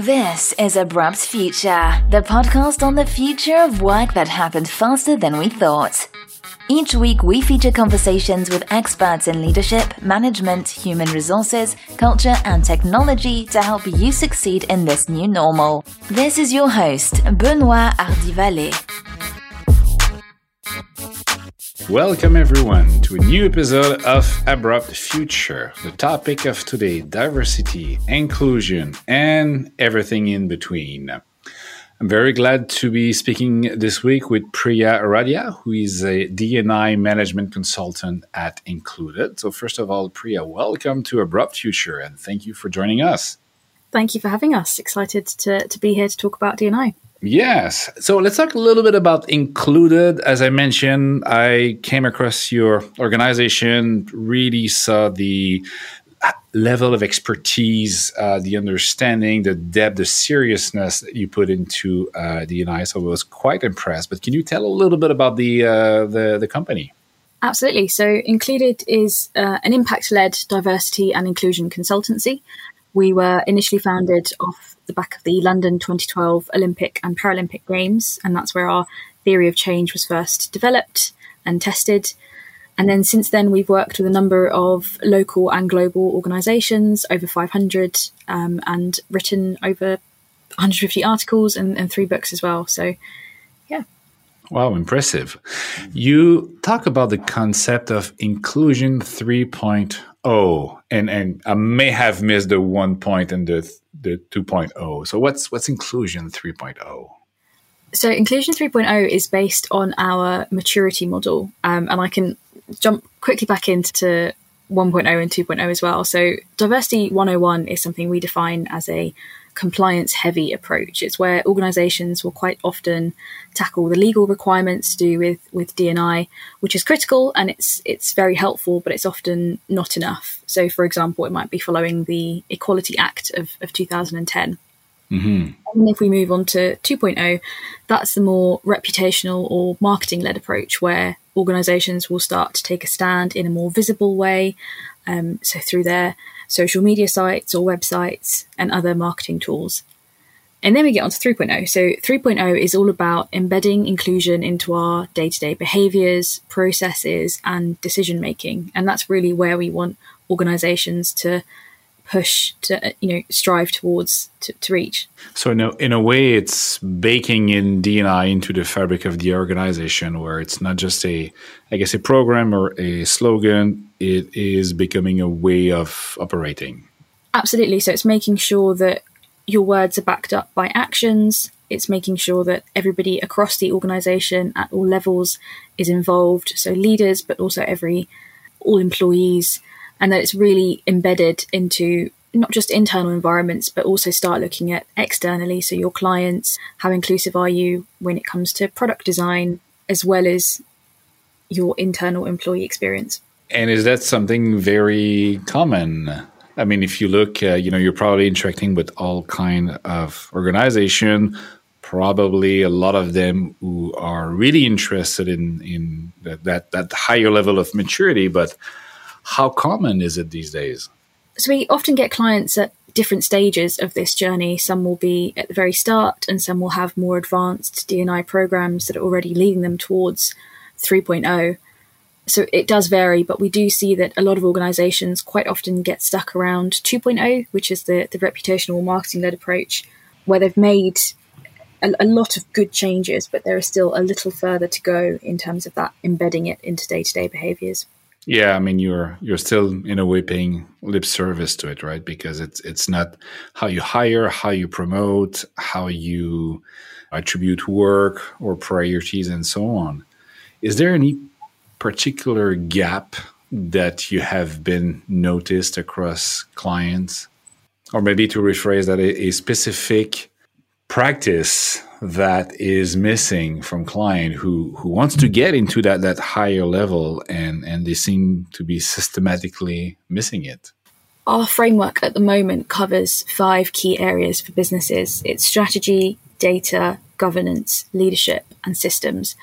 This is Abrupt Future, the podcast on the future of work that happened faster than we thought. Each week, we feature conversations with experts in leadership, management, human resources, culture, and technology to help you succeed in this new normal. This is your host, Benoit Hardy-Vallée. Welcome, everyone, to a new episode of Abrupt Future. The topic of today diversity, inclusion, and everything in between. I'm very glad to be speaking this week with Priya Aradia, who is a D&I management consultant at Included. So, first of all, Priya, welcome to Abrupt Future and thank you for joining us. Thank you for having us. Excited to, to be here to talk about D&I. Yes. So let's talk a little bit about Included. As I mentioned, I came across your organization, really saw the level of expertise, uh, the understanding, the depth, the seriousness that you put into uh, D&I. So I was quite impressed. But can you tell a little bit about the uh, the, the company? Absolutely. So Included is uh, an impact-led diversity and inclusion consultancy. We were initially founded off the back of the London 2012 Olympic and Paralympic Games, and that's where our theory of change was first developed and tested. And then since then, we've worked with a number of local and global organisations, over 500, um, and written over 150 articles and, and three books as well. So, yeah. Wow, impressive. You talk about the concept of inclusion 3.0 and and I may have missed the 1 point and the the 2.0. So what's what's inclusion 3.0? So inclusion 3.0 is based on our maturity model, um, and I can jump quickly back into 1.0 and 2.0 as well. So diversity 101 is something we define as a compliance heavy approach. It's where organizations will quite often tackle the legal requirements to do with with D&I, which is critical and it's it's very helpful, but it's often not enough. So for example, it might be following the Equality Act of, of 2010. Mm-hmm. And if we move on to 2.0, that's the more reputational or marketing led approach where organizations will start to take a stand in a more visible way. Um, so through their social media sites or websites and other marketing tools. And then we get on to 3.0. So 3.0 is all about embedding inclusion into our day to day behaviors, processes, and decision making. And that's really where we want organizations to push to you know strive towards to, to reach. So in a, in a way it's baking in D&I into the fabric of the organization where it's not just a i guess a program or a slogan. It is becoming a way of operating. Absolutely. So it's making sure that your words are backed up by actions. It's making sure that everybody across the organization at all levels is involved. So leaders but also every all employees and that it's really embedded into not just internal environments, but also start looking at externally. So, your clients, how inclusive are you when it comes to product design, as well as your internal employee experience? And is that something very common? I mean, if you look, uh, you know, you're probably interacting with all kind of organization. Probably a lot of them who are really interested in in that that, that higher level of maturity, but how common is it these days? So we often get clients at different stages of this journey. Some will be at the very start, and some will have more advanced D&I programs that are already leading them towards 3.0. So it does vary, but we do see that a lot of organizations quite often get stuck around 2.0, which is the, the reputational marketing led approach, where they've made a, a, lot of good changes, but there is still a little further to go in terms of that embedding it into day to day behaviors. Yeah, I mean you're you're still in a way paying lip service to it, right? Because it's it's not how you hire, how you promote, how you attribute work or priorities and so on. Is there any particular gap that you have been noticed across clients? Or maybe to rephrase that a, a specific practice that is missing from client who who wants to get into that that higher level and and they seem to be systematically missing it. Our framework at the moment covers five key areas for businesses. It's strategy data governance leadership and systems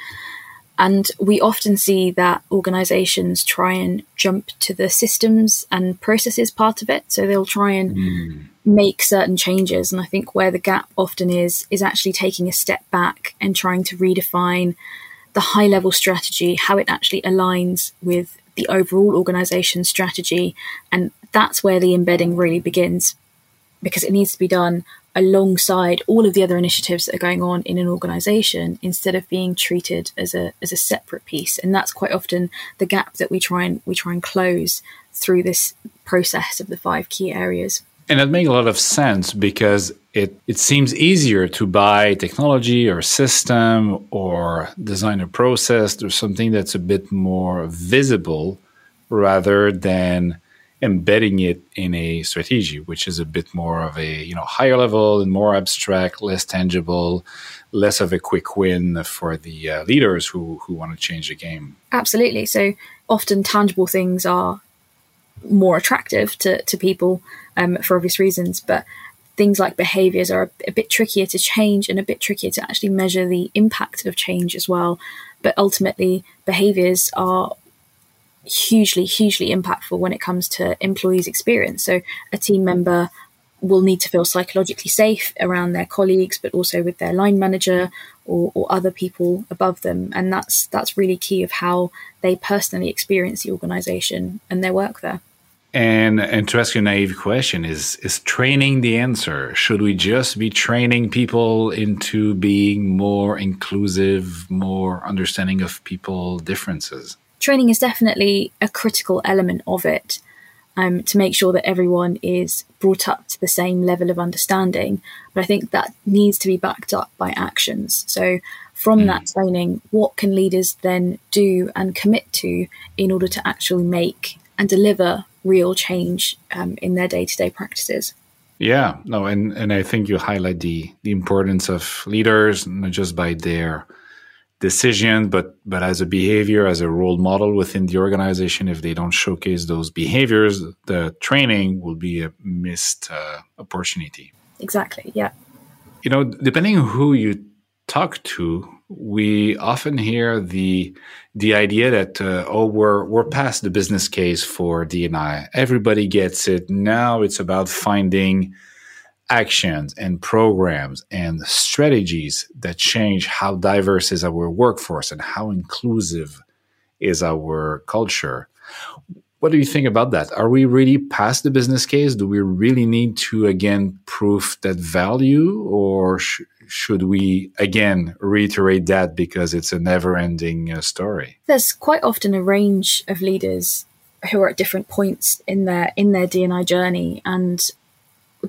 and we often see that organizations try and jump to the systems and processes part of it so they'll try and mm make certain changes. And I think where the gap often is, is actually taking a step back and trying to redefine the high level strategy, how it actually aligns with the overall organization strategy. And that's where the embedding really begins because it needs to be done alongside all of the other initiatives that are going on in an organization instead of being treated as a as a separate piece. And that's quite often the gap that we try and we try and close through this process of the five key areas. And that makes a lot of sense because it, it seems easier to buy technology or system or design a process. Or something that's a bit more visible rather than embedding it in a strategy, which is a bit more of a you know higher level and more abstract, less tangible, less of a quick win for the uh, leaders who who want to change the game. Absolutely. So often tangible things are more attractive to to people um, for obvious reasons, but things like behaviors are a, a bit trickier to change and a bit trickier to actually measure the impact of change as well. But ultimately, behaviors are hugely, hugely impactful when it comes to employees' experience. So a team member will need to feel psychologically safe around their colleagues, but also with their line manager or, or other people above them. And that's that's really key of how they personally experience the organization and their work there. And and to ask you a naive question, is is training the answer? Should we just be training people into being more inclusive, more understanding of people differences? Training is definitely a critical element of it um, to make sure that everyone is brought up to the same level of understanding. But I think that needs to be backed up by actions. So, from mm. that training, what can leaders then do and commit to in order to actually make and deliver real change um, in their day to day practices? Yeah, no, and, and I think you highlight the, the importance of leaders, not just by their decision, but but as a behavior, as a role model within the organization. If they don't showcase those behaviors, the training will be a missed uh, opportunity. Exactly. Yeah. You know, depending on who you talk to, we often hear the the idea that uh, oh we're we're past the business case for DNI. Everybody gets it. Now it's about finding actions and programs and strategies that change how diverse is our workforce and how inclusive is our culture. What do you think about that? Are we really past the business case? Do we really need to again prove that value, or sh- should we again reiterate that because it's a never ending uh, story? There's quite often a range of leaders who are at different points in their in their DNI journey and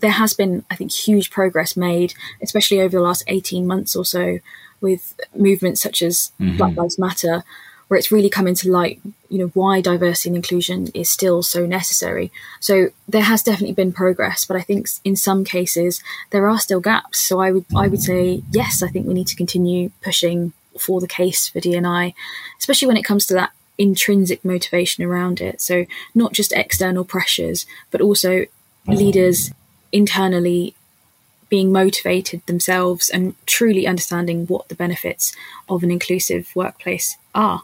there has been, I think, huge progress made, especially over the last 18 months or so, with movements such as mm-hmm. Black Lives Matter, where it's really come into light, you know, why diversity and inclusion is still so necessary. So there has definitely been progress, but I think in some cases there are still gaps. So I would I would say yes, I think we need to continue pushing for the case for DNI, especially when it comes to that intrinsic motivation around it. So not just external pressures, but also leaders internally being motivated themselves and truly understanding what the benefits of an inclusive workplace are.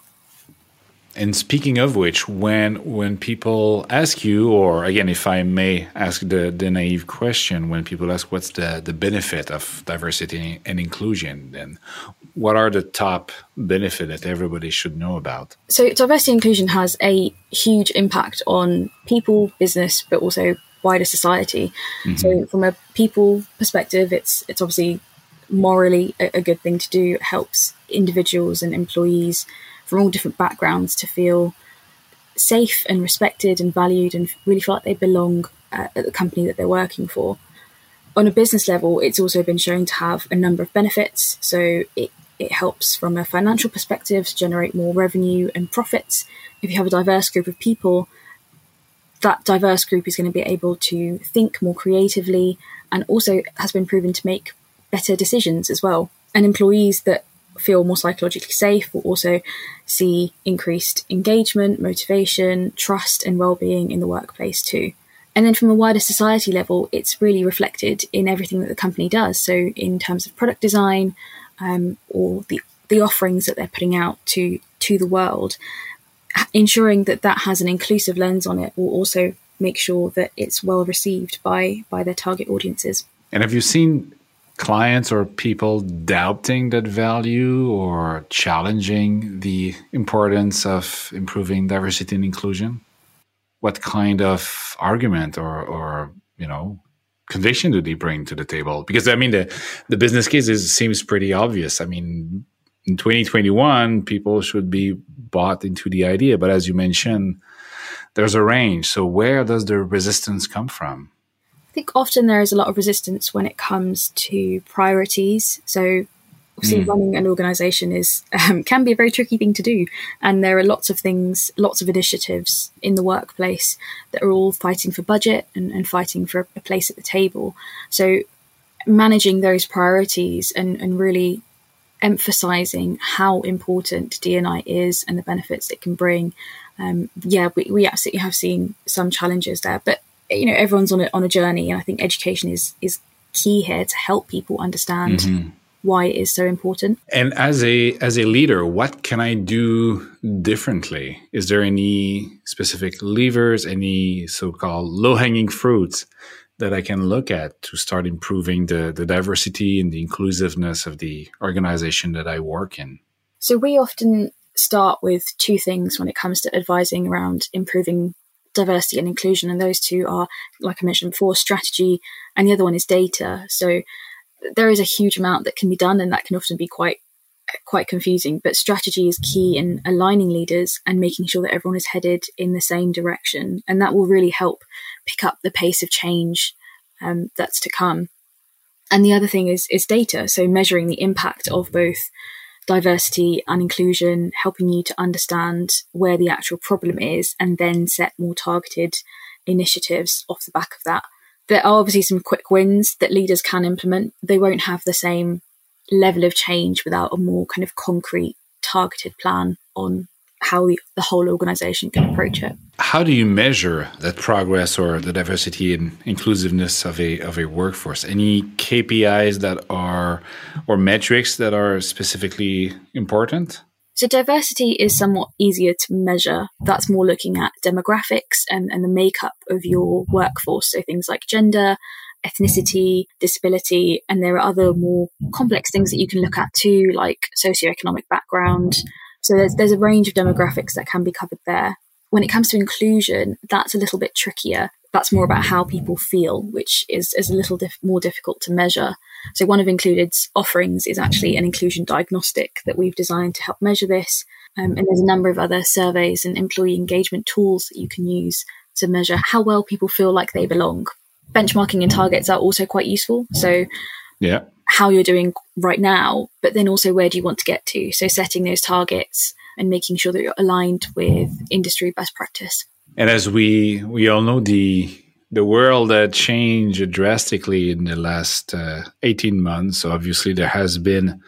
And speaking of which, when when people ask you, or again, if I may ask the, the naive question, when people ask what's the, the benefit of diversity and inclusion, then what are the top benefit that everybody should know about? So diversity and inclusion has a huge impact on people, business, but also wider society. Mm-hmm. So from a people perspective, it's it's obviously morally a, a, good thing to do. It helps individuals and employees from all different backgrounds to feel safe and respected and valued and really feel like they belong uh, at the company that they're working for. On a business level, it's also been shown to have a number of benefits. So it it helps from a financial perspective to generate more revenue and profits. If you have a diverse group of people, that diverse group is going to be able to think more creatively and also has been proven to make better decisions as well. And employees that feel more psychologically safe will also see increased engagement, motivation, trust, and well-being in the workplace too. And then from a wider society level, it's really reflected in everything that the company does. So in terms of product design, um, or the the offerings that they're putting out to to the world, ensuring that that has an inclusive lens on it will also make sure that it's well received by by their target audiences. And have you seen clients or people doubting that value or challenging the importance of improving diversity and inclusion? What kind of argument or, or you know conviction do they bring to the table? Because I mean the the business case is, seems pretty obvious. I mean in 2021 people should be bought into the idea, but as you mentioned, there's a range. So where does the resistance come from? I think often there is a lot of resistance when it comes to priorities. So, obviously, mm. running an organization is um, can be a very tricky thing to do, and there are lots of things, lots of initiatives in the workplace that are all fighting for budget and, and fighting for a place at the table. So, managing those priorities and, and really emphasizing how important DNI is and the benefits it can bring. Um, yeah, we, we absolutely have seen some challenges there, but you know everyone's on a, on a journey and i think education is is key here to help people understand mm-hmm. why it is so important and as a as a leader what can i do differently is there any specific levers any so-called low-hanging fruits that i can look at to start improving the the diversity and the inclusiveness of the organization that i work in so we often start with two things when it comes to advising around improving diversity and inclusion. And those two are, like I mentioned before, strategy, and the other one is data. So there is a huge amount that can be done, and that can often be quite quite confusing. But strategy is key in aligning leaders and making sure that everyone is headed in the same direction, and that will really help pick up the pace of change um, that's to come. And the other thing is is data. So measuring the impact of both diversity and inclusion, helping you to understand where the actual problem is and then set more targeted initiatives off the back of that. There are obviously some quick wins that leaders can implement. They won't have the same level of change without a more kind of concrete, targeted plan on how the, the whole organization can approach it. How do you measure that progress or the diversity and inclusiveness of a of a workforce? Any KPIs that are or metrics that are specifically important? So diversity is somewhat easier to measure. That's more looking at demographics and, and the makeup of your workforce. So things like gender, ethnicity, disability, and there are other more complex things that you can look at too, like socioeconomic background, so there's, there's a range of demographics that can be covered there. When it comes to inclusion, that's a little bit trickier. That's more about how people feel, which is, is a little more difficult to measure. So one of Included's offerings is actually an inclusion diagnostic that we've designed to help measure this. Um, and there's a number of other surveys and employee engagement tools that you can use to measure how well people feel like they belong. Benchmarking and targets are also quite useful. So yeah how you're doing right now, but then also where do you want to get to? So setting those targets and making sure that you're aligned with industry best practice. And as we we all know, the the world uh, changed drastically in the last uh, 18 months. So obviously, there has been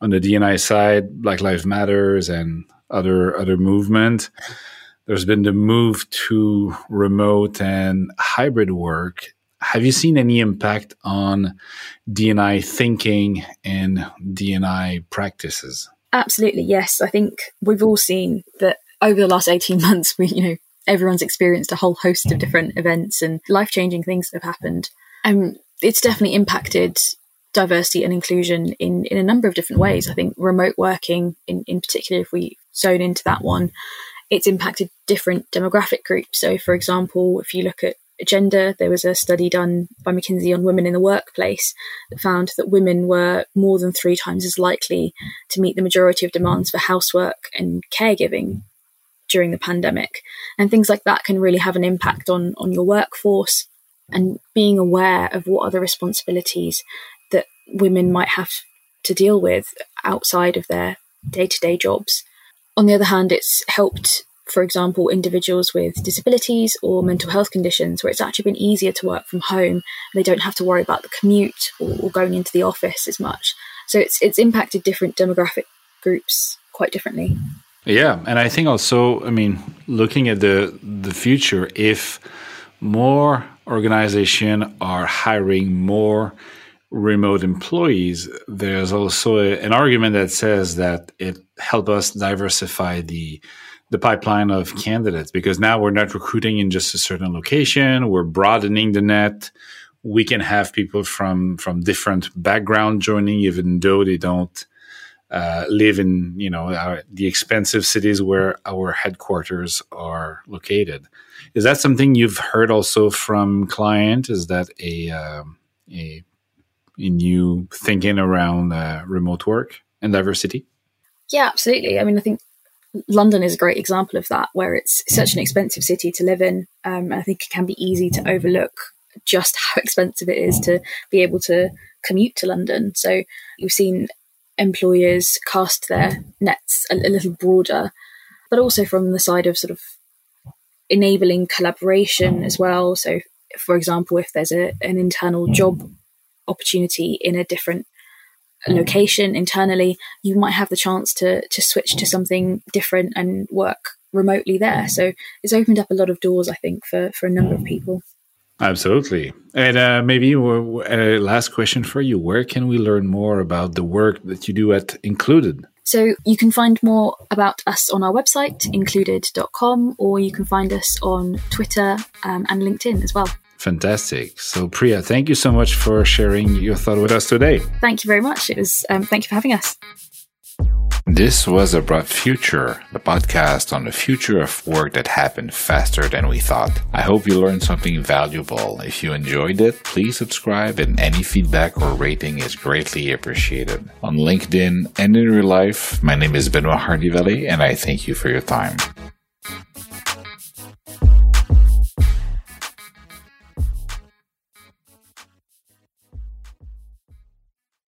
on the DNI side, Black Lives Matters and other other movement. There's been the move to remote and hybrid work, have you seen any impact on DNI thinking and DNI practices? Absolutely, yes. I think we've all seen that over the last 18 months, we, you know, everyone's experienced a whole host of different events and life changing things that have happened. And it's definitely impacted diversity and inclusion in, in a number of different ways. I think remote working, in, in particular, if we zone into that one, it's impacted different demographic groups. So, for example, if you look at gender. There was a study done by McKinsey on women in the workplace that found that women were more than three times as likely to meet the majority of demands for housework and caregiving during the pandemic. And things like that can really have an impact on, on your workforce and being aware of what other responsibilities that women might have to deal with outside of their day to day jobs. On the other hand, it's helped for example, individuals with disabilities or mental health conditions, where it's actually been easier to work from home. They don't have to worry about the commute or, or going into the office as much. So it's it's impacted different demographic groups quite differently. Yeah, and I think also, I mean, looking at the the future, if more organizations are hiring more remote employees, there's also a, an argument that says that it help us diversify the the pipeline of candidates because now we're not recruiting in just a certain location. We're broadening the net. We can have people from from different background joining, even though they don't uh, live in you know our, the expensive cities where our headquarters are located. Is that something you've heard also from client? Is that a uh, a, a new thinking around uh, remote work and diversity? Yeah, absolutely. I mean, I think London is a great example of that, where it's such an expensive city to live in. Um, I think it can be easy to overlook just how expensive it is to be able to commute to London. So you've seen employers cast their nets a, a little broader, but also from the side of sort of enabling collaboration as well. So, for example, if there's a, an internal job opportunity in a different location internally, you might have the chance to to switch to something different and work remotely there. So it's opened up a lot of doors, I think, for for a number of people. Absolutely. And uh, maybe a uh, last question for you: Where can we learn more about the work that you do at Included? So you can find more about us on our website, included.com, or you can find us on Twitter um, and LinkedIn as well. Fantastic. So, Priya, thank you so much for sharing your thought with us today. Thank you very much. It was um, thank you for having us. This was Abrupt Future, the podcast on the future of work that happened faster than we thought. I hope you learned something valuable. If you enjoyed it, please subscribe, and any feedback or rating is greatly appreciated. On LinkedIn and in real life, my name is Benoit Hardy and I thank you for your time.